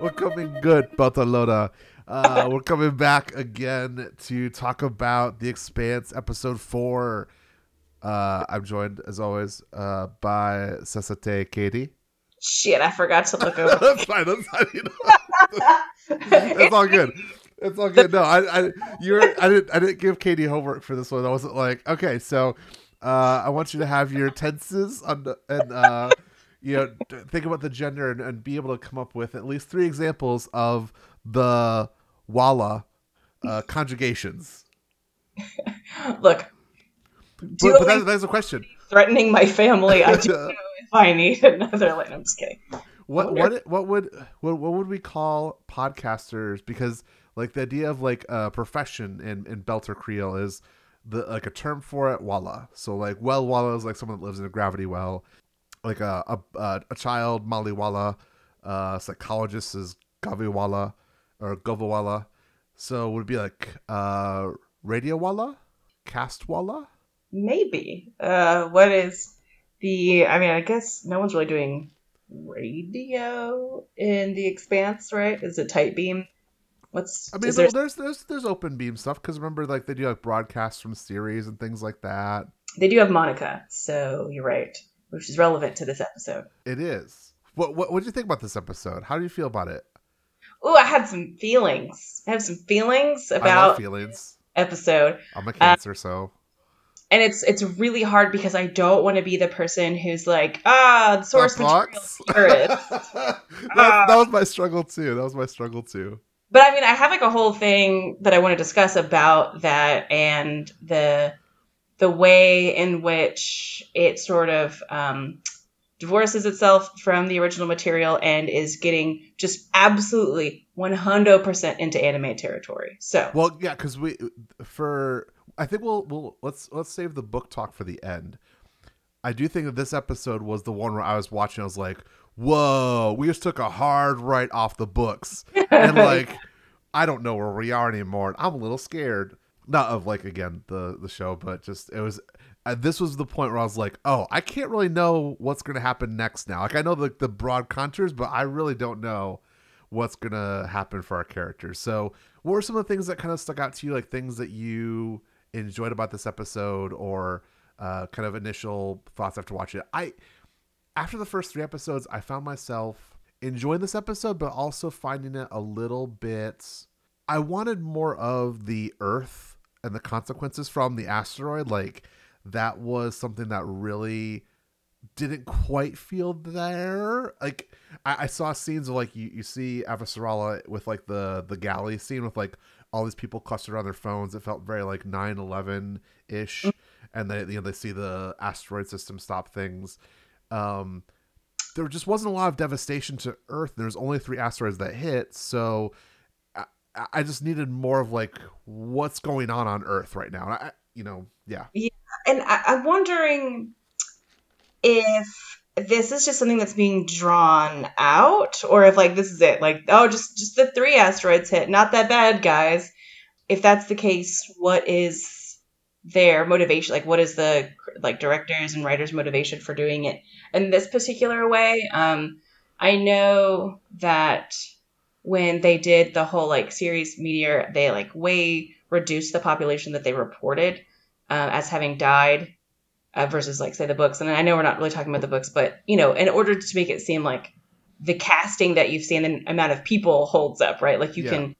We're coming good, Batalona. Uh, we're coming back again to talk about The Expanse, episode four. Uh, I'm joined, as always, uh, by Sesate Katie. Shit, I forgot to look over. that's fine. That's fine. You know. it's all good. It's all good. No, I, I, you're, I didn't, I didn't give Katie homework for this one. I wasn't like, okay, so, uh, I want you to have your tenses on the, and, uh, you know, think about the gender and, and be able to come up with at least three examples of the walla uh, conjugations. Look, But, but that, that's a question. threatening my family. I don't know if I need another line. I'm just kidding. What what what would what, what would we call podcasters? Because like the idea of like a profession in in Belter Creole is the like a term for it, walla. So like well walla is like someone that lives in a gravity well. Like a a, a, a child Mali walla, uh, psychologist is Gavi walla or Govawalla. So would it be like uh radio walla, cast walla? Maybe. Uh, what is the? I mean, I guess no one's really doing radio in the Expanse, right? Is it tight beam? What's I mean, there? there's there's there's open beam stuff because remember like they do like broadcasts from Ceres and things like that. They do have Monica, so you're right, which is relevant to this episode. It is. What what what do you think about this episode? How do you feel about it? Oh, I had some feelings. I have some feelings I love about feelings. episode. I'm a cancer, so and it's it's really hard because I don't want to be the person who's like, ah, the source material Thoughts? here is. that, that was my struggle too. That was my struggle too. But I mean, I have like a whole thing that I want to discuss about that and the the way in which it sort of um, divorces itself from the original material and is getting just absolutely 100% into anime territory. So, Well, yeah, because we for I think we'll we'll let's let's save the book talk for the end. I do think that this episode was the one where I was watching. I was like, "Whoa, we just took a hard right off the books," and like, I don't know where we are anymore. and I'm a little scared, not of like again the the show, but just it was. This was the point where I was like, "Oh, I can't really know what's going to happen next now." Like, I know the the broad contours, but I really don't know what's gonna happen for our characters. So, what were some of the things that kind of stuck out to you, like things that you enjoyed about this episode, or uh, kind of initial thoughts after watching it? I, after the first three episodes, I found myself enjoying this episode, but also finding it a little bit. I wanted more of the Earth and the consequences from the asteroid. Like that was something that really didn't quite feel there. Like I, I saw scenes of like you, you see Avasarala with like the the galley scene with like all these people clustered on their phones. It felt very like 9-11 ish, and they you know they see the asteroid system stop things. Um, there just wasn't a lot of devastation to Earth. There's only three asteroids that hit, so I, I just needed more of like what's going on on Earth right now. And I, you know, yeah. And I, I'm wondering if this is just something that's being drawn out or if like this is it. Like oh just just the three asteroids hit. Not that bad guys. If that's the case what is their motivation like what is the like directors and writers motivation for doing it in this particular way? Um i know that when they did the whole like series meteor they like way reduced the population that they reported uh, as having died uh, versus like say the books. And I know we're not really talking about the books, but you know, in order to make it seem like the casting that you've seen, the amount of people holds up, right? Like you Yeah. can,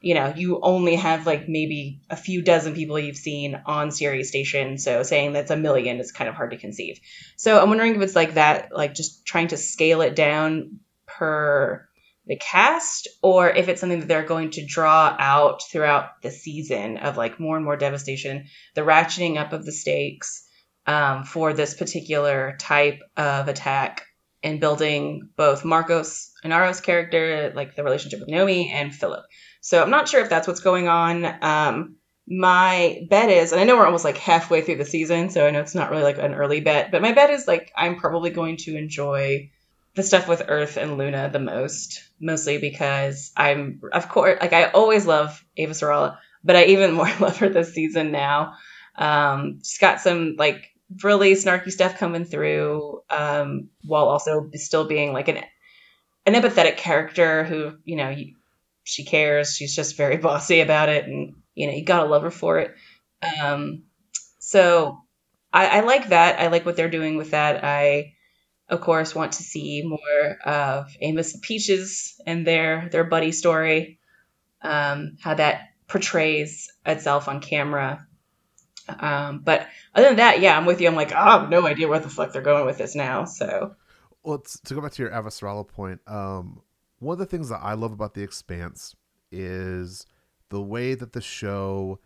you know, you only have like maybe a few dozen people you've seen on Ceres Station. So saying that's a million is kind of hard to conceive. So I'm wondering if it's like that, like just trying to scale it down per the cast or if it's something that they're going to draw out throughout the season of like more and more devastation the ratcheting up of the stakes um, for this particular type of attack and building both Marcos and Inaro's character, like the relationship with Naomi and Philip. So I'm not sure if that's what's going on. Um, my bet is, and I know we're almost like halfway through the season, so I know it's not really like an early bet, but my bet is like I'm probably going to enjoy the stuff with Earth and Luna the most, mostly because I'm, of course, like I always love Avasarala, but I even more love her this season now. Um, she's got some like really snarky stuff coming through, um, while also still being like an an empathetic character who, you know, you, she cares. She's just very bossy about it, and you know, you gotta love her for it. Um, so I, I like that. I like what they're doing with that. I, of course, want to see more of Amos and Peaches and their their buddy story. Um, how that portrays itself on camera. Um, but other than that, yeah, I'm with you. I'm like, oh, I have no idea where the fuck they're going with this now. So, well, to go back to your Avasarala point, um, one of the things that I love about The Expanse is the way that the show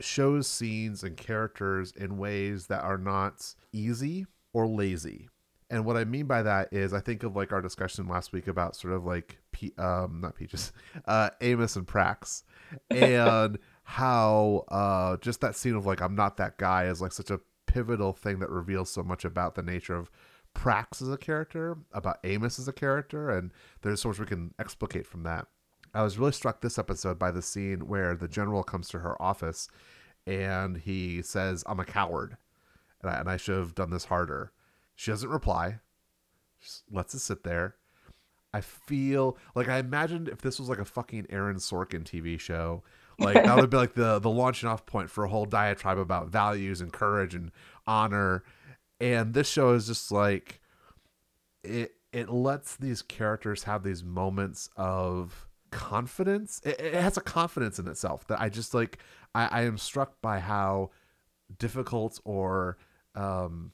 shows scenes and characters in ways that are not easy or lazy. And what I mean by that is, I think of like our discussion last week about sort of like, P- um, not Peaches, uh, Amos and Prax, and how uh, just that scene of like, I'm not that guy is like such a pivotal thing that reveals so much about the nature of Prax as a character, about Amos as a character, and there's so much we can explicate from that. I was really struck this episode by the scene where the general comes to her office and he says, I'm a coward and I, and I should have done this harder. She doesn't reply, just lets it sit there. I feel like I imagined if this was like a fucking Aaron Sorkin TV show, like that would be like the the launching off point for a whole diatribe about values and courage and honor. And this show is just like it it lets these characters have these moments of confidence. It, it, has a confidence in itself that I just like. I, I am struck by how difficult or um,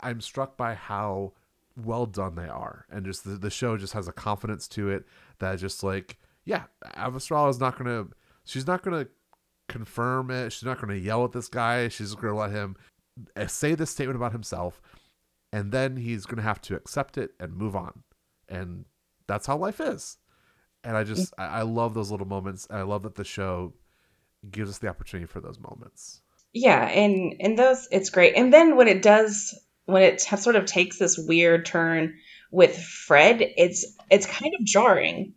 I'm struck by how well done they are, and just the, the show just has a confidence to it that just like yeah, Avasarala is not gonna. She's not gonna confirm it. She's not gonna yell at this guy. She's just gonna let him uh, say this statement about himself, and then he's gonna have to accept it and move on, and that's how life is and I just I, I love those little moments. And I love that the show gives us the opportunity for those moments. Yeah, and and those it's great. And then when it does, when it sort of takes this weird turn with Fred, it's it's kind of jarring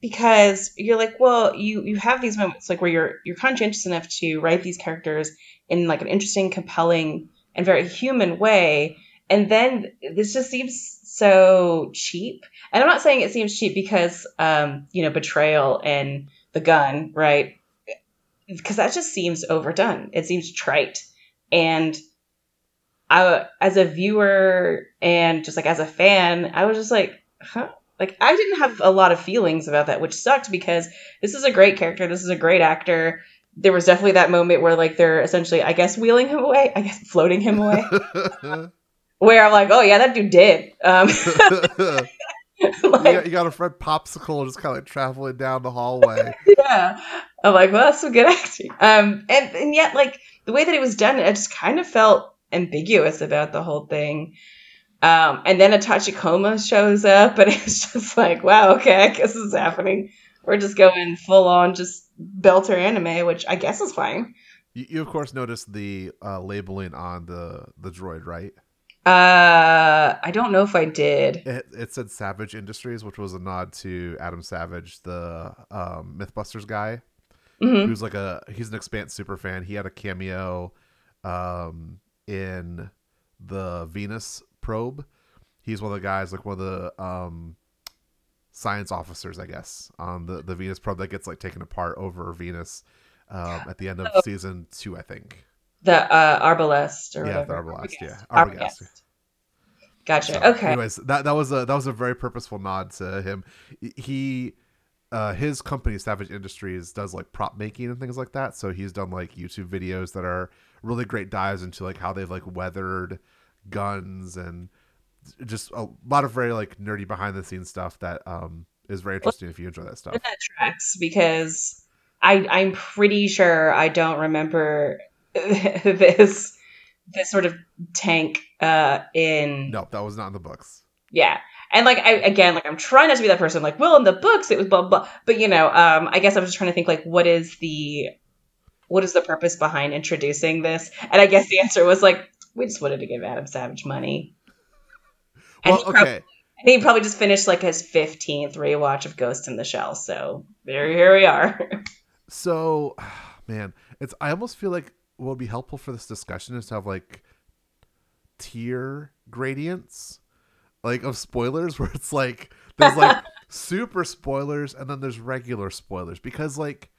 because you're like, well, you you have these moments like where you're you're conscientious enough to write these characters in like an interesting, compelling, and very human way, and then this just seems so cheap. And I'm not saying it seems cheap because, um, you know, betrayal and the gun, right? Because that just seems overdone. It seems trite. And I, as a viewer and just like as a fan, I was just like, huh? Like I didn't have a lot of feelings about that, which sucked because this is a great character. This is a great actor. There was definitely that moment where like they're essentially, I guess, wheeling him away. I guess floating him away. where I'm like, oh yeah, that dude did. Um, like, you, got, a Fred popsicle just kind of like traveling down the hallway. yeah, I'm like, well, that's some good acting. Um, and and yet like the way that it was done, I just kind of felt ambiguous about the whole thing. Um, and then a Tachikoma shows up, and it's just like, wow, okay, I guess this is happening. We're just going full on, just belter anime, which I guess is fine. You, you of course noticed the uh, labeling on the the droid, right? Uh, I don't know if I did. It, it said Savage Industries, which was a nod to Adam Savage, the um, MythBusters guy, mm-hmm. who's like a he's an Expanse super fan. He had a cameo um, in the Venus probe. He's one of the guys, like one of the um, science officers, I guess, on the the Venus probe that gets like taken apart over Venus um, at the end of oh. season two, I think. The uh, Arbalest or yeah, whatever. the Arbalest, yeah. Arbogast. Gotcha. So, okay. Anyways, that that was a that was a very purposeful nod to him. He uh, his company Savage Industries does like prop making and things like that. So he's done like YouTube videos that are really great dives into like how they've like weathered guns and just a lot of very like nerdy behind the scenes stuff that um is very interesting well, if you enjoy that stuff. That tracks because I I'm pretty sure I don't remember this this sort of tank uh in no that was not in the books. Yeah. And like i again like i'm trying not to be that person like well in the books it was blah blah. But you know um i guess i was just trying to think like what is the what is the purpose behind introducing this? And I guess the answer was like, we just wanted to give Adam Savage money. And Well, okay. I think he probably just finished like his 15th rewatch of Ghost in the Shell. So there, here we are. So, man, it's I almost feel like what would be helpful for this discussion is to have like tier gradients, like of spoilers, where it's like there's like super spoilers and then there's regular spoilers because like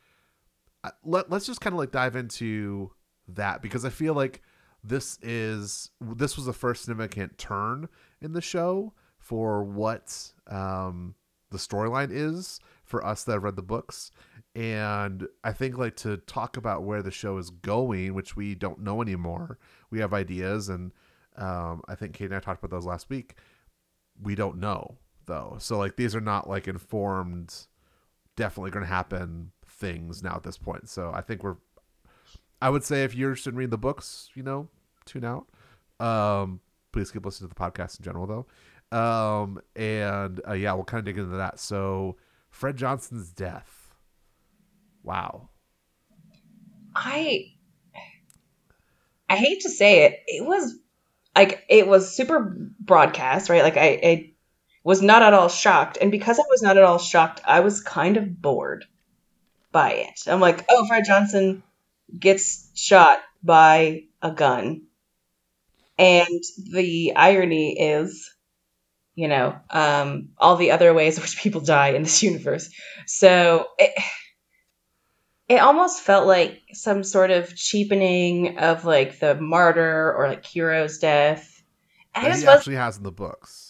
let let's just kind of like dive into that because I feel like this is this was the first significant turn in the show for what um the storyline is for us that have read the books. And i think like to talk about where the show is going which we don't know anymore we have ideas and um, i think kate and i talked about those last week. We don't know though. So like these are not like informed definitely going to happen things now at this point. So i think we're i would say if you're interested in reading the books you know tune out. Um please keep listening to the podcast in general though. Um and uh, yeah we'll kind of dig into that. So fred johnson's death. Wow. I I hate to say it, it was like it was super broadcast, right? Like I, I was not at all shocked, and because I was not at all shocked, I was kind of bored by it. I'm like, oh, Fred Johnson gets shot by a gun, and the irony is, you know, um, all the other ways in which people die in this universe. So. It, it almost felt like some sort of cheapening of like the martyr or like hero's death. And that he actually has in the books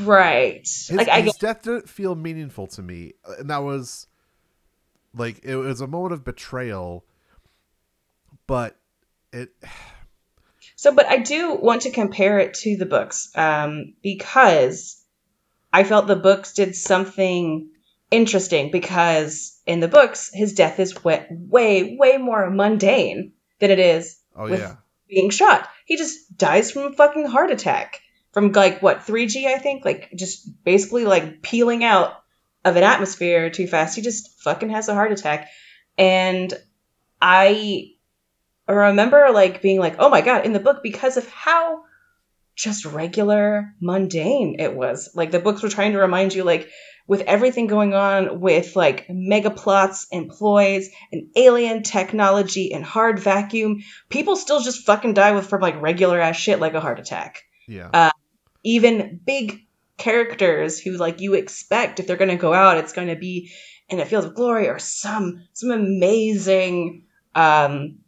right. his, like I his get, death didn't feel meaningful to me uh, and that was like it was a moment of betrayal but it so, but I do want to compare it to the books um, because I felt the books did something interesting because in the books his death is way way way more mundane than it is oh With- yeah being shot. He just dies from a fucking heart attack. From like what, 3G, I think? Like just basically like peeling out of an atmosphere too fast. He just fucking has a heart attack. And I remember like being like, oh my god, in the book, because of how just regular, mundane it was. Like the books were trying to remind you, like, with everything going on with like mega plots and ploys and alien technology and hard vacuum, people still just fucking die with from like regular ass shit like a heart attack. yeah uh, Even big characters who like you expect if they're gonna go out, it's gonna be in a field of glory or some some amazing um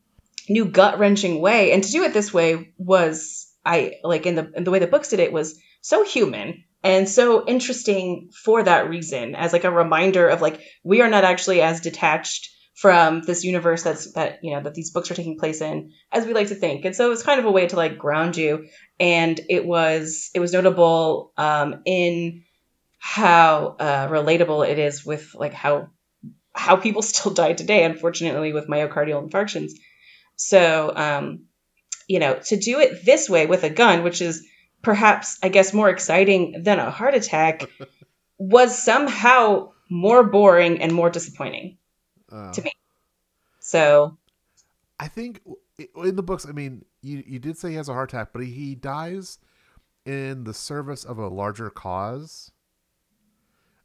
new gut wrenching way. And to do it this way was I like in the in the way the books did it was so human and so interesting for that reason as like a reminder of like we are not actually as detached from this universe that's that you know that these books are taking place in as we like to think. And so it's kind of a way to like ground you. And it was it was notable um in how uh relatable it is with like how how people still die today unfortunately with myocardial infarctions. So um you know to do it this way with a gun which is perhaps I guess more exciting than a heart attack was somehow more boring and more disappointing. Uh, To me. So I think in the books, I mean, you, you did say he has a heart attack, but he, he dies in the service of a larger cause.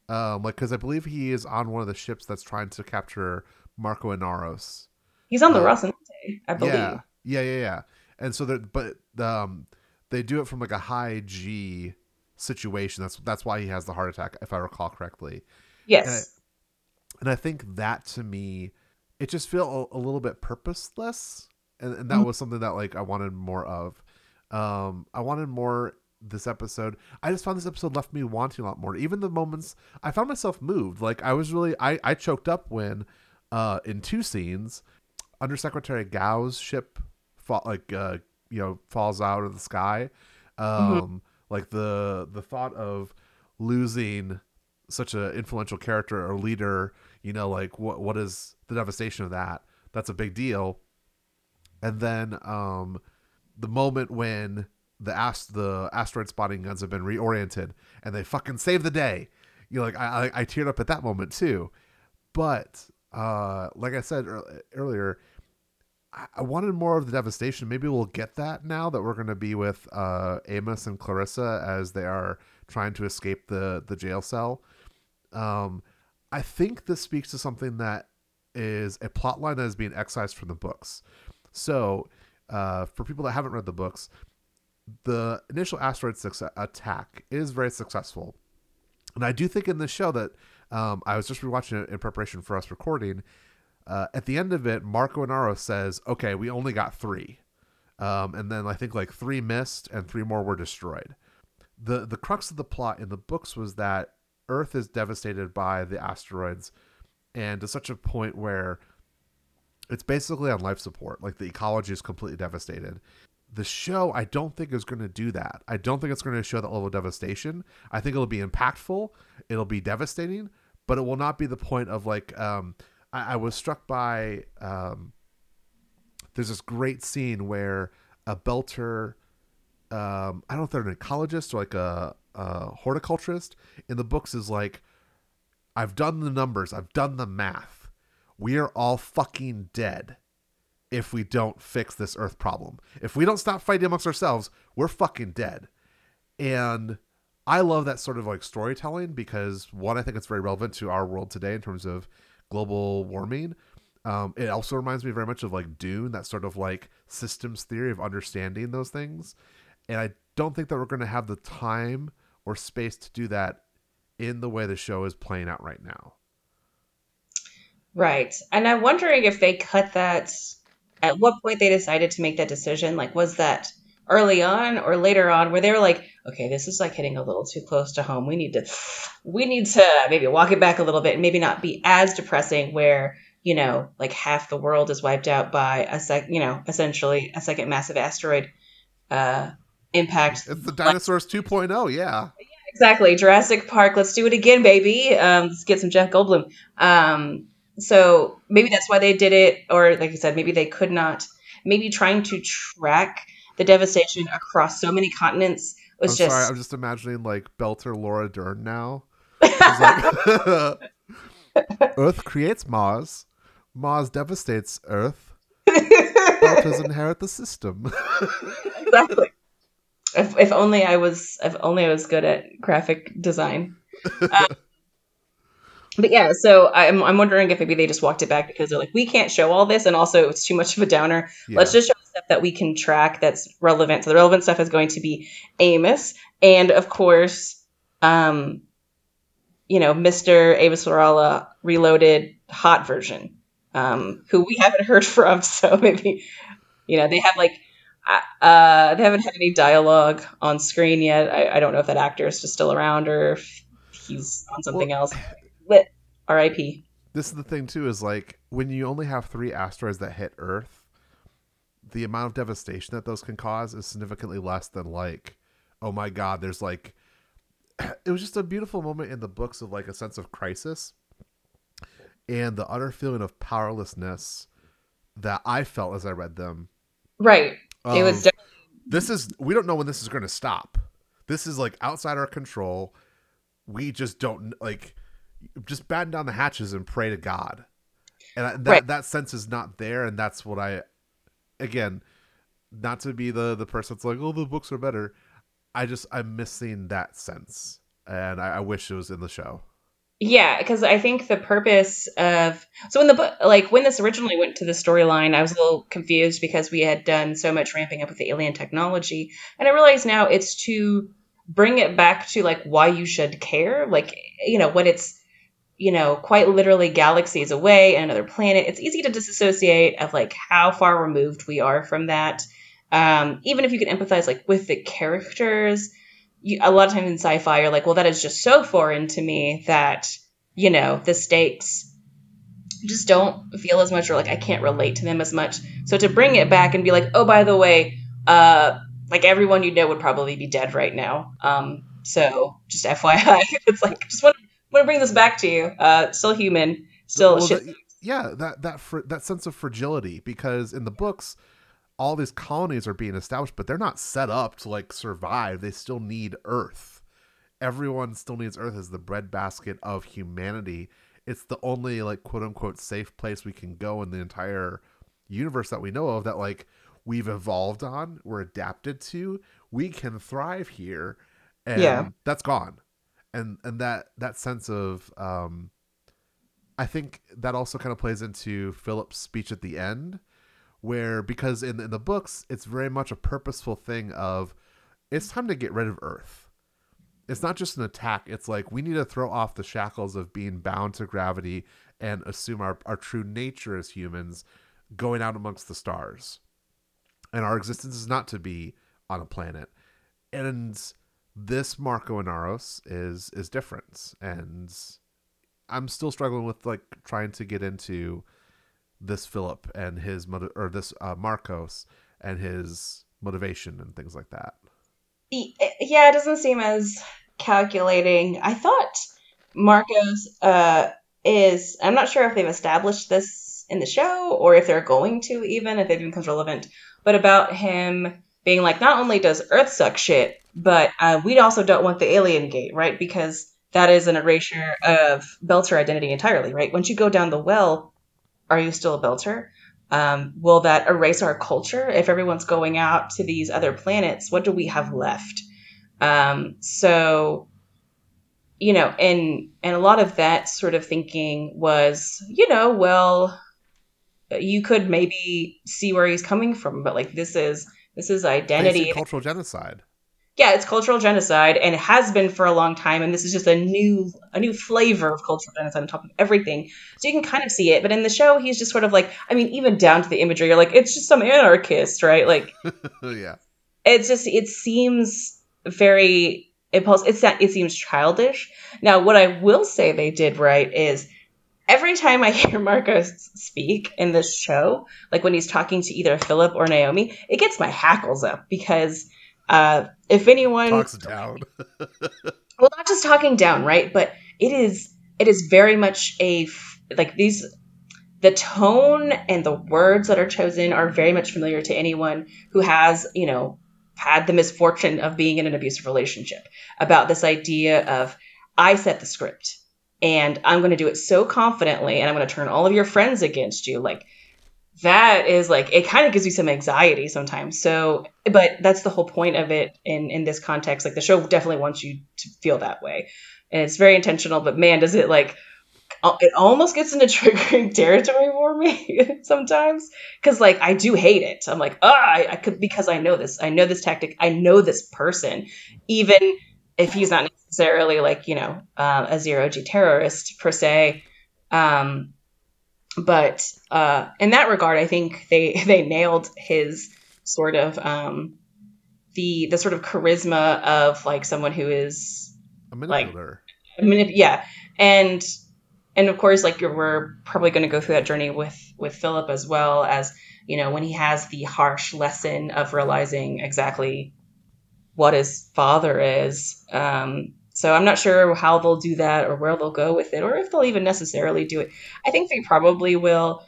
Um, like because I believe he is on one of the ships that's trying to capture Marco Inaros. he's on the Uh, Rocinante, I believe. Yeah, yeah, yeah, yeah. And so, they're- but um, they do it from like a high G situation. That's that's why he has the heart attack, if I recall correctly. Yes. And I think that to me, it just felt a, a little bit purposeless, and, and that Mhm. was something that like I wanted more of. Um, I wanted more this episode. I just found this episode left me wanting a lot more. Even the moments I found myself moved. Like I was really I I choked up when, uh, in two scenes, Undersecretary Gao's ship, fall, like uh, you know, falls out of the sky. Um, like the the thought of losing such an influential character or leader, you know, like what what is the devastation of that? That's a big deal. And then um the moment when the ast- the asteroid spotting guns have been reoriented and they fucking save the day. You know, like I, I I teared up at that moment too. But uh, like I said earlier, I wanted more of the devastation. Maybe we'll get that now that we're going to be with uh, Amos and Clarissa as they are trying to escape the the jail cell. Um, I think this speaks to something that is a plot line that is being excised from the books. So, uh, for people that haven't read the books, the initial asteroid six attack is very successful, and I do think in this show that um, I was just rewatching it in preparation for us recording uh, at the end of it, Marco Inaro says, "Okay, we only got three. Um, and then I think like three missed and three more were destroyed. the The crux of the plot in the books was that Earth is devastated by the asteroids, and to such a point where it's basically on life support. Like the ecology is completely devastated. The show, I don't think is going to do that. I don't think it's going to show that level of devastation. I think it'll be impactful. It'll be devastating, but it will not be the point of like um, I, I was struck by um, there's this great scene where a belter um, I don't know if they're an ecologist or like a, a horticulturist in the books is like I've done the numbers, I've done the math. We are all fucking dead if we don't fix this earth problem. If we don't stop fighting amongst ourselves, we're fucking dead. And I love that sort of like storytelling because one, I think it's very relevant to our world today in terms of global warming. Um, it also reminds me very much of like Dune, that sort of like systems theory of understanding those things. And I don't think that we're going to have the time or space to do that in the way the show is playing out right now. Right. And I'm wondering if they cut that at what point they decided to make that decision. Like, was that early on or later on where they were like, okay, this is like hitting a little too close to home. We need to, we need to maybe walk it back a little bit and maybe not be as depressing where, you know, like half the world is wiped out by a sec, you know, essentially a second massive asteroid, uh, impact. It's the dinosaurs 2.0. Yeah. Exactly. Jurassic Park. Let's do it again, baby. Um, let's get some Jeff Goldblum. Um, so maybe that's why they did it. Or like you said, maybe they could not, maybe trying to track the devastation across so many continents was I'm just. Sorry, I'm just imagining like Belter Laura Dern now. Like, Earth creates Mars. Mars devastates Earth. Belters inherit the system. exactly. If, if only I was if only I was good at graphic design. Uh, but yeah, so I'm I'm wondering if maybe they just walked it back because they're like, we can't show all this, and also it's too much of a downer. Yeah. Let's just show stuff that we can track that's relevant. So the relevant stuff is going to be Amos, and of course, um, you know, Mr. Avasarala Reloaded hot version, um, who we haven't heard from. So maybe, you know, they have like. Uh, they haven't had any dialogue on screen yet. I, I don't know if that actor is just still around or if he's on something well, else lit. R.I.P. This is the thing too. Is like when you only have three asteroids that hit Earth, the amount of devastation that those can cause is significantly less than like, oh my god, there's like. It was just a beautiful moment in the books of like a sense of crisis, and the utter feeling of powerlessness that I felt as I read them. Right. It was. Um, definitely- this is we don't know when this is going to stop. This is like outside our control. We just don't like just batten down the hatches and pray to God. And that right. that sense is not there, and that's what I, again, not to be the the person that's like, oh, the books are better. I just I'm missing that sense, and I, I wish it was in the show. Yeah, because I think the purpose of so in the book, like when this originally went to the storyline, I was a little confused because we had done so much ramping up with the alien technology, and I realize now it's to bring it back to like why you should care, like you know when it's you know, quite literally galaxies away, and another planet, it's easy to disassociate of like how far removed we are from that. Um, even if you can empathize like with the characters, you, a lot of times in sci-fi, you're like, well, that is just so foreign to me that you know the stakes just don't feel as much, or like I can't relate to them as much. So to bring it back and be like, oh, by the way, uh, like everyone you know would probably be dead right now. Um, so just FYI, it's like just want gonna bring this back to you. Uh, still human, still well, shit. yeah, that that fr- that sense of fragility because in the books, all these colonies are being established, but they're not set up to like survive. They still need Earth. Everyone still needs Earth as the breadbasket of humanity, it's the only like quote unquote safe place we can go in the entire universe that we know of that like we've evolved on, we're adapted to, we can thrive here, and Yeah. that's gone, and and that that sense of um, I think that also kind of plays into Philip's speech at the end, where because in in the books it's very much a purposeful thing of it's time to get rid of Earth. It's not just an attack. It's like we need to throw off the shackles of being bound to gravity and assume our, our true nature as humans going out amongst the stars. And our existence is not to be on a planet. And this Marco Inaros is is different. And I'm still struggling with like trying to get into this Philip and his or this uh, Marcos and his motivation and things like that. Yeah, it doesn't seem as calculating. I thought Marcos uh, is. I'm not sure if they've established this in the show or if they're going to, even if it becomes relevant. But about him being like, not only does Earth suck shit, but uh, we also don't want the alien gate, right? Because that is an erasure of Belter identity entirely, right? Once you go down the well, are you still a Belter? Um, will that erase our culture? If everyone's going out to these other planets, what do we have left? Um, so, you know, and and a lot of that sort of thinking was, you know, well, you could maybe see where he's coming from, but like this is this is identity. Basic cultural genocide. Yeah, it's cultural genocide, and it has been for a long time. And this is just a new a new flavor of cultural genocide on top of everything. So you can kind of see it. But in the show, he's just sort of like, I mean, even down to the imagery, you're like, it's just some anarchist, right? Like yeah. it's just it seems very impulse it's that it seems childish now what i will say they did right is every time i hear marcos speak in this show like when he's talking to either philip or naomi it gets my hackles up because uh if anyone Talks down. well not just talking down right but it is it is very much a like these the tone and the words that are chosen are very much familiar to anyone who has you know had the misfortune of being in an abusive relationship about this idea of i set the script and i'm going to do it so confidently and i'm going to turn all of your friends against you like that is like it kind of gives me some anxiety sometimes. So but that's the whole point of it in in this context. Like the show definitely wants you to feel that way. And it's very intentional but man does it like it almost gets into triggering territory for me sometimes. Because like i do hate it. I'm like ah I, I could because i know this i know this tactic i know this person. Even if he's not necessarily like you know uh, a zero g terrorist per se um but uh in that regard i think they they nailed his sort of um the the sort of charisma of like someone who is A manipulator. manip- yeah and and of course like you're, we're probably going to go through that journey with with philip as well as you know when he has the harsh lesson of realizing exactly what his father is um so i'm not sure how they'll do that or where they'll go with it or if they'll even necessarily do it. I think they probably will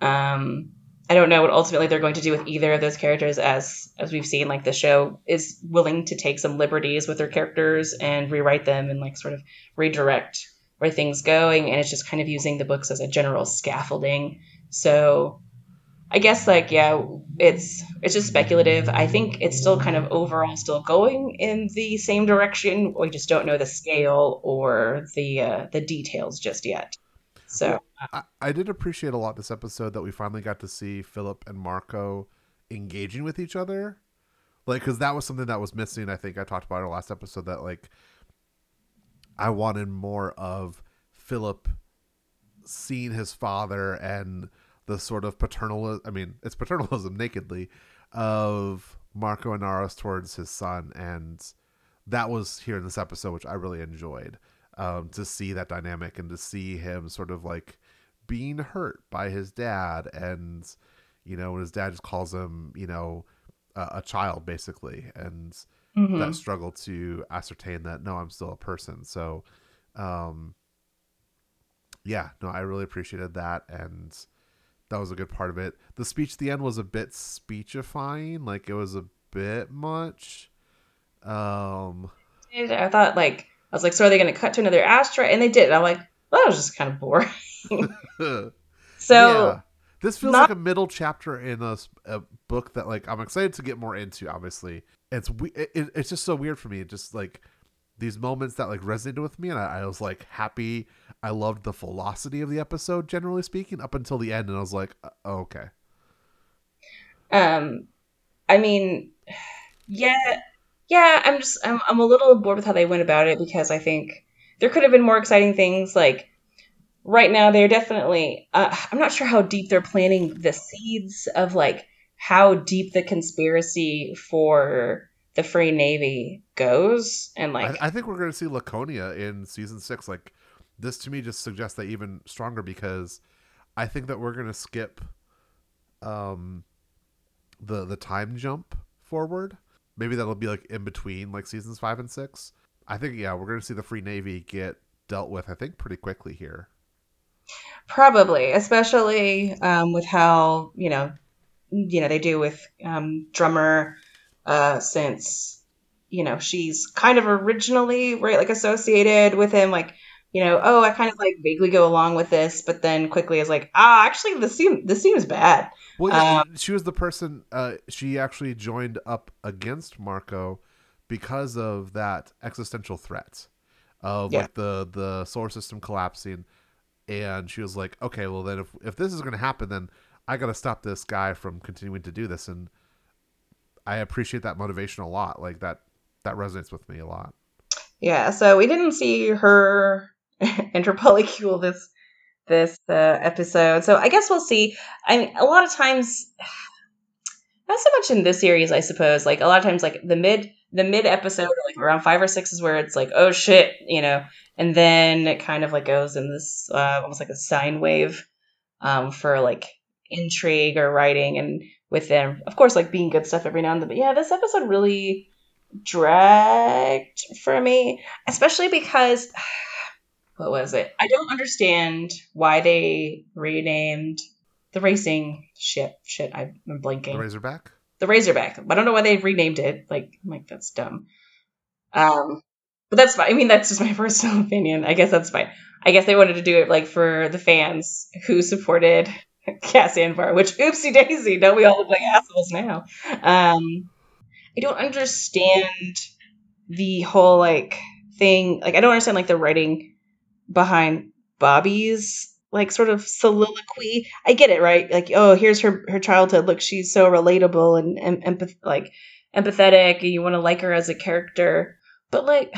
um i don't know what ultimately they're going to do with either of those characters as as we've seen like the show is willing to take some liberties with their characters and rewrite them and like sort of redirect where things going and it's just kind of using the books as a general scaffolding. So i guess like yeah it's it's just speculative i think it's still kind of overall still going in the same direction we just don't know the scale or the uh, the details just yet so I, I did appreciate a lot this episode that we finally got to see Philip and Marco engaging with each other. Like, because that was something that was missing. I think I talked about in our last episode that, like, I wanted more of Philip seeing his father and the sort of paternal, I mean, it's paternalism nakedly of Marco Inaros towards his son. And that was here in this episode, which I really enjoyed um, to see that dynamic and to see him sort of like being hurt by his dad and you know when his dad just calls him you know a, a child basically and mhm. that struggle to ascertain that no i'm still a person so um yeah no i really appreciated that and that was a good part of it the speech at the end was a bit speechifying like it was a bit much um I thought like I was like, so are they going to cut to another asteroid? And they did. I'm like, well, that was just kind of boring. so yeah. This feels not- like a middle chapter in a book that like I'm excited to get more into. Obviously, it's we- it, it- it's just so weird for me. It just like these moments that like resonated with me, and I, I was like happy. I loved the velocity of the episode, generally speaking, up until the end, and I was like, uh, oh, okay. Um, I mean, yeah, yeah. I'm just I'm I'm a little bored with how they went about it because I think there could have been more exciting things. Like right now, they're definitely. Uh, I'm not sure how deep they're planting the seeds of like how deep the conspiracy for the Free Navy goes, and like I, I think we're going to see Laconia in season six. Like this to me just suggests that even stronger because I think that we're going to skip um the the time jump forward. Maybe that'll be like in between like seasons five and six. I think yeah, we're going to see the Free Navy get dealt with. I think pretty quickly here. Probably, especially um, with how you know, you know they do with um, drummer, uh, since you know she's kind of originally right like associated with him, like you know, oh I kind of like vaguely go along with this, but then quickly is like, ah, actually this seem this seems bad. Well, yeah, she was the person. Uh, she actually joined up against Marco because of that existential threat of Yeah. like the the solar system collapsing, and she was like, okay, well then if if this is going to happen, then I got to stop this guy from continuing to do this, and I appreciate that motivation a lot. Like that that resonates with me a lot. Yeah, so we didn't see her interpolicule this this uh, episode, so I guess we'll see. I mean, a lot of times, not so much in this series, I suppose. Like a lot of times, like the mid the mid episode, like around five or six, is where it's like, oh shit, you know, and then it kind of like goes in this uh, almost like a sine wave um, for like intrigue or writing, and with them, of course, like being good stuff every now and then. But yeah, this episode really dragged for me, especially because what was it? I don't understand why they renamed the racing ship. Shit, I'm blinking. The Razorback. The Razorback. I don't know why they renamed it. Like, I'm like that's dumb. Um, but that's fine. I mean, that's just my personal opinion. I guess that's fine. I guess they wanted to do it like for the fans who supported Cas Anvar, which oopsie daisy, don't we all look like assholes now? Um, I don't understand the whole like thing. Like, I don't understand like the writing behind Bobbie's like sort of soliloquy. I get it, right? Like, oh, here's her her childhood. Look, she's so relatable and, and empath- like empathetic, and you want to like her as a character. But like,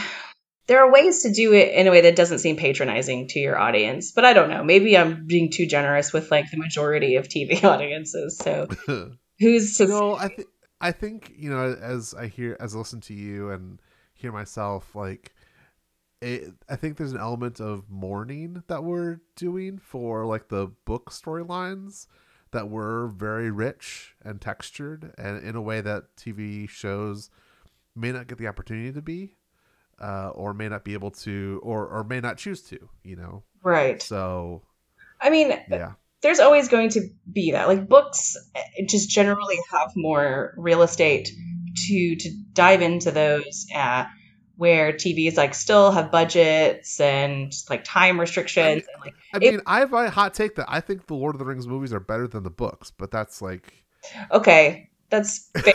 there are ways to do it in a way that doesn't seem patronizing to your audience. But I don't know. Maybe I'm being too generous with like the majority of TV audiences. So who's to no, I think I think you know as I hear as I listen to you and hear myself like it, I think there's an element of mourning that we're doing for like the book storylines that were very rich and textured and in a way that TV shows may not get the opportunity to be uh, or may not be able to or or may not choose to you know right? so I mean, yeah there's always going to be that. Like books just generally have more real estate to to dive into those uh, where TVs like still have budgets and like time restrictions and like I It- mean I have a hot take that I think the Lord of the Rings movies are better than the books but that's like okay, that's fair.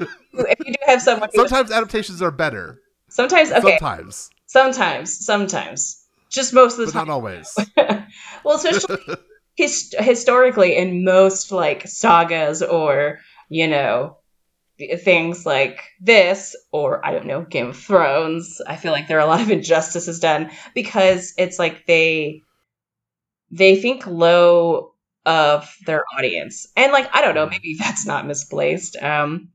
if you do have someone sometimes adaptations are better sometimes okay, sometimes. Sometimes sometimes. Just most of the but time. not always. Well, especially his- historically in most like sagas or you know things like this or i don't know game of thrones i feel like there are a lot of injustices done because it's like they they think low of their audience. And like i don't know maybe that's not misplaced. Um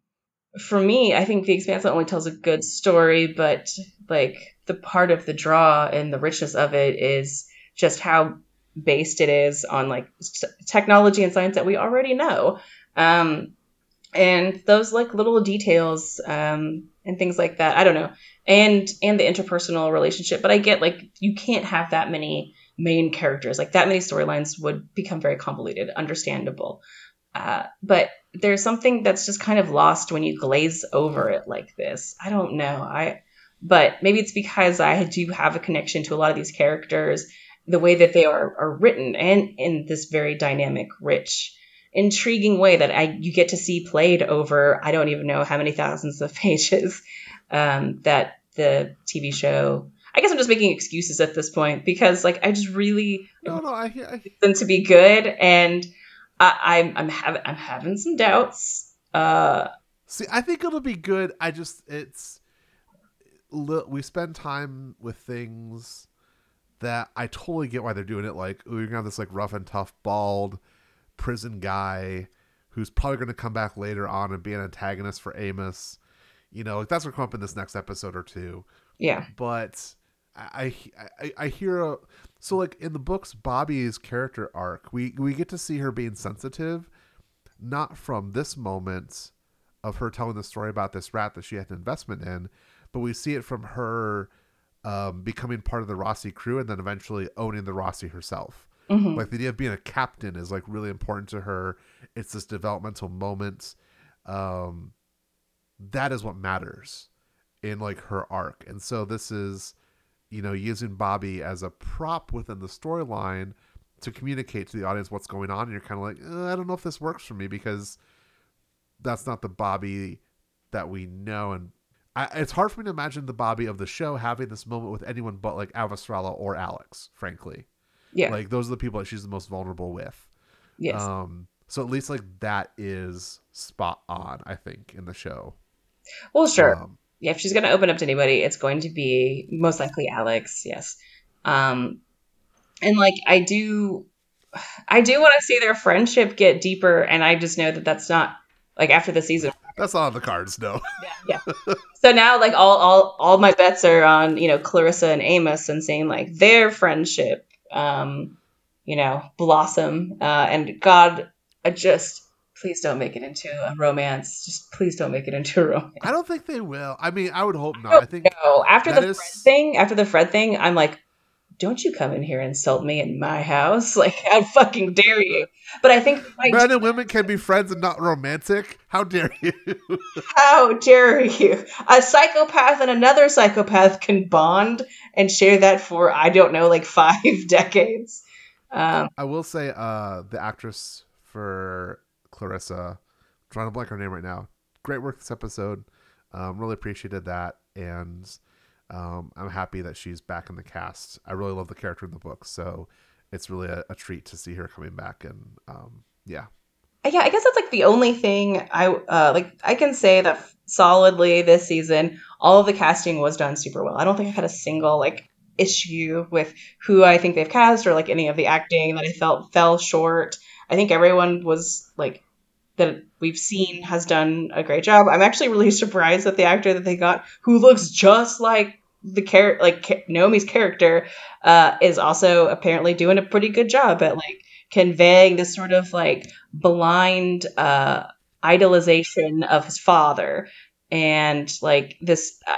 for me i think the expanse not only tells a good story but like the part of the draw and the richness of it is just how based it is on like technology and science that we already know. Um and those like little details um and things like that i don't know. And and the interpersonal relationship but i get like you can't have that many main characters. Like that many storylines would become very convoluted understandable. Uh, but there's something that's just kind of lost when you glaze over it like this i don't know i but maybe it's because i do have a connection to a lot of these characters the way that they are are written and in this very dynamic, rich, intriguing way that I you get to see played over I don't even know how many thousands of pages um, that the TV show. I guess I'm just making excuses at this point because like I just really No, no, I. I, them to be good and I, I'm I'm having I'm having some doubts. Uh, see, I think it'll be good. I just it's we spend time with things that I totally get why they're doing it. Like, ooh, you're gonna have this like rough and tough, bald prison guy who's probably going to come back later on and be an antagonist for Amos. You know, like that's gonna come up in this next episode or two. yeah, But I I, I hear a, so like in the books, Bobbie's character arc, we we get to see her being sensitive, not from this moment of her telling the story about this rat that she had an investment in, but we see it from her um, becoming part of the Roci crew and then eventually owning the Roci herself. Mhm. Like the idea of being a captain is like really important to her. It's this developmental moment. Um, that is what matters in like her arc. And so this is, you know, using Bobbie as a prop within the storyline to communicate to the audience what's going on. And you're kind of like, "Uh, I don't know if this works for me because that's not the Bobbie that we know. And I, it's hard for me to imagine the Bobbie of the show having this moment with anyone but like Avasarala or Alex, frankly. yeah, Like those are the people that she's the most vulnerable with. yes. Um, so at least like that is spot on, I think, in the show. well, sure. Um, if she's going to open up to anybody, it's going to be most likely Alex. Yes. Um, and like I do, I do want to see their friendship get deeper, and I just know that that's not like after the season. that's not on the cards, no. Yeah. yeah. so now, like all all all my bets are on you know Clarissa and Amos and seeing like their friendship, um, you know, blossom. Uh, and God, I just please don't make it into a romance. Just please don't make it into a romance. I don't think they will. I mean, I would hope not. I think No, after the is- Fred thing, after the Fred thing, I'm like, don't you come in here and insult me in my house? Like, how fucking dare you? But I think, men and women can be friends and not romantic. How dare you? how dare you? A psychopath and another psychopath can bond and share that for, I don't know, like five decades. Um, I will say, uh, the actress for Clarissa, I'm trying to blank her name right now. Great work this episode. Um, really appreciated that, and um, I'm happy that she's back in the cast. I really love the character in the book, so it's really a, a treat to see her coming back. And um, yeah, yeah, I guess that's like the only thing I uh, like. I can say that solidly this season, all of the casting was done super well. I don't think I had a single like issue with who I think they've cast or like any of the acting that I felt fell short. I think everyone was like that we've seen has done a great job. I'm actually really surprised that the actor that they got, who looks just like the character, like Naomi's character, uh, is also apparently doing a pretty good job at like conveying this sort of like blind uh, idolization of his father and like this uh,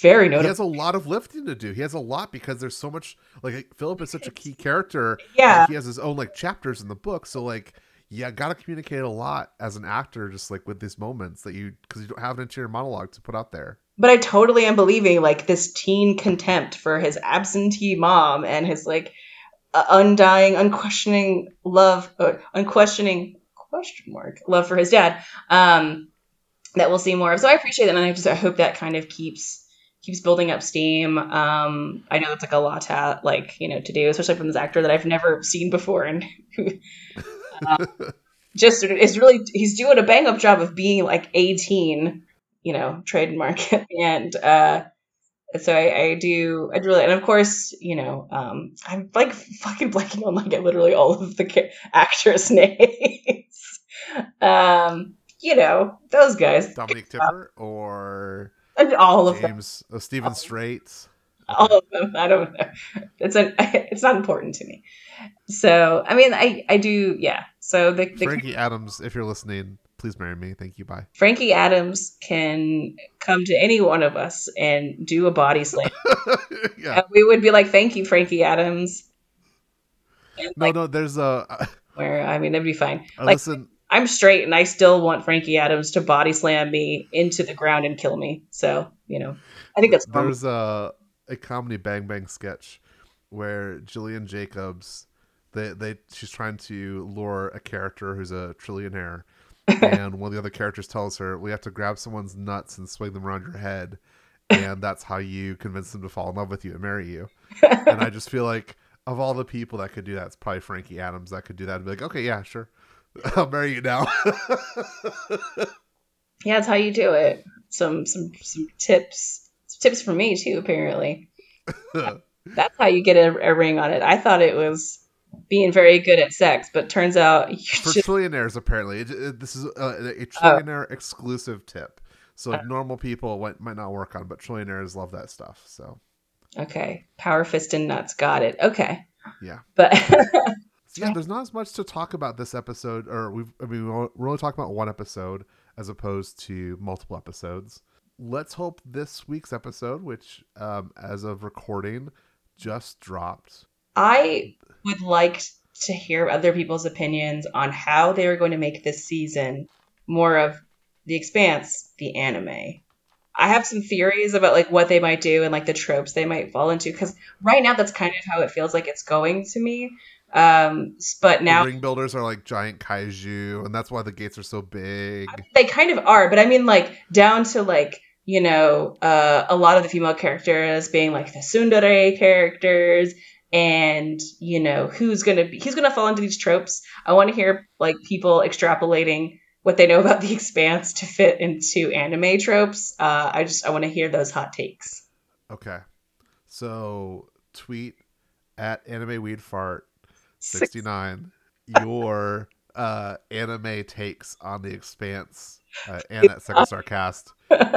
very notable. he has a lot of lifting to do. He has a lot because there's so much. Like Philip is such a key character. Yeah. He has his own like chapters in the book. So like, yeah, got to communicate a lot as an actor, just like with these moments that you because you don't have an interior monologue to put out there. but I totally am believing like this teen contempt for his absentee mom and his like undying, unquestioning love, uh, unquestioning question mark love for his dad. Um, that we'll see more of. So I appreciate that, and I just I hope that kind of keeps keeps building up steam. Um, I know that's like a lot to like you know to do, especially from this actor that I've never seen before and who. just is really he's doing a bang up job of being like 18 you know trademark. And uh so I, I do I really and of course you know um I'm like fucking blanking on like literally all of the actors names. Um you know those guys. Dominic Tipper or and all of them. James uh, Steven Strait. all of them I don't know it's a it's not important to me so I mean I I do yeah so the, the Frankie Adams, if you're listening, please marry me. Thank you. Bye. Frankie Adams can come to any one of us and do a body slam. yeah. And we would be like, "Thank you, Frankie Adams." And No, like, no. There's a. where I mean, it'd be fine. I Like, listen. I'm straight, and I still want Frankie Adams to body slam me into the ground and kill me. So, you know, I think that's. There's a a comedy Bang Bang sketch where Gillian Jacobs, they they she's trying to lure a character who's a trillionaire, and one of the other characters tells her we have to grab someone's nuts and swing them around your head, and that's how you convince them to fall in love with you and marry you. and I just feel like of all the people that could do that, it's probably Frankie Adams that could do that and be like, okay, yeah, sure, I'll marry you now. yeah, that's how you do it. Some some some tips, tips for me too. Apparently, that's how you get a, a, ring on it. I thought it was being very good at sex, but turns out for just... trillionaires, apparently, it, it, this is a, a oh. trillionaire oh. exclusive tip. So uh, normal people might, might not work on, but trillionaires love that stuff. So okay, power fist and nuts, got it. Okay, yeah, but yeah, there's not as much to talk about this episode, or we've I mean we're only talking about one episode as opposed to multiple episodes. Let's hope this week's episode, which um, as of recording just dropped. I would like to hear other people's opinions on how they are going to make this season more of The Expanse, the anime. I have some theories about like what they might do and like the tropes they might fall into because right now that's kind of how it feels like it's going to me. Um, but now the ring builders are like giant kaiju, and that's why the gates are so big. I mean, they kind of are, but I mean like down to like you know uh, a lot of the female characters being like the tsundere characters and you know who's gonna be who's gonna fall into these tropes. I want to hear like people extrapolating what they know about the expanse to fit into anime tropes. Uh, i just i want to hear those hot takes. Okay. So tweet at anime weed fart 69 your uh, anime takes on the expanse uh, and at second star cast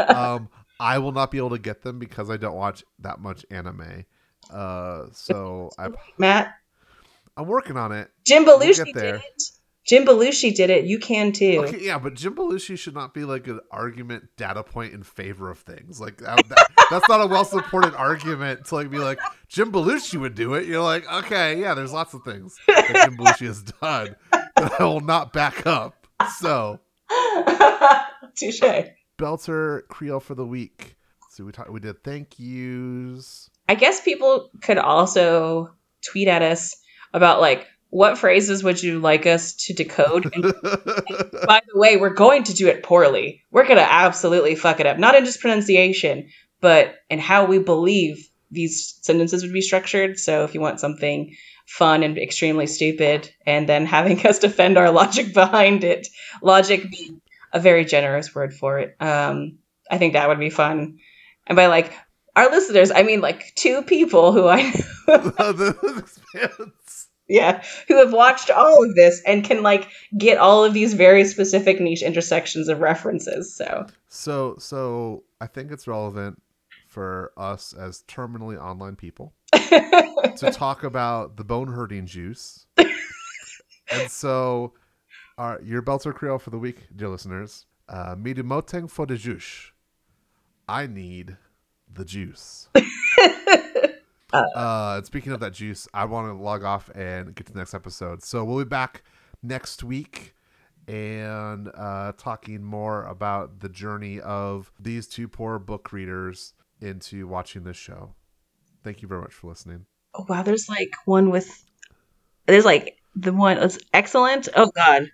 um, i will not be able to get them because i don't watch that much anime uh so i matt i'm working on it jim belushi we'll did it Jim Belushi did it. You can too. Okay, yeah, but Jim Belushi should not be like an argument data point in favor of things. Like that, that, that's not a well supported argument to like be like Jim Belushi would do it. You're like, okay, yeah, there's lots of things that Jim Belushi has done that I will not back up. So, touche. Belter Creole for the week. So we talked. We did thank yous. I guess people could also tweet at us about like what phrases would you like us to decode? And, by the way, we're going to do it poorly. We're going to absolutely fuck it up. Not in just pronunciation, but in how we believe these sentences would be structured. So if you want something fun and extremely stupid, and then having us defend our logic behind it, logic being a very generous word for it, um, I think that would be fun. And by like our listeners, I mean like two people who I yeah, who have watched all of this and can like get all of these very specific niche intersections of references. So, so, so I think it's relevant for us as terminally online people to talk about the bone hurting juice. and so, our your Belter Creole for the week, dear listeners, uh, midimoteng for the juice. I need the juice. Uh, uh, and speaking of that juice, I want to log off and get to the next episode. So we'll be back next week and uh, talking more about the journey of these two poor book readers into watching this show. Thank you very much for listening. Oh wow, there's like one with there's like the one that's excellent. Oh god.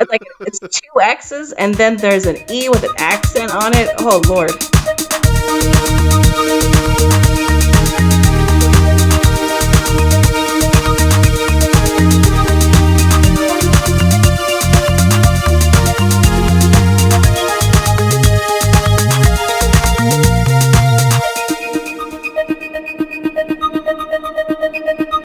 it's like it's two X's and then there's an E with an accent on it. Oh lord.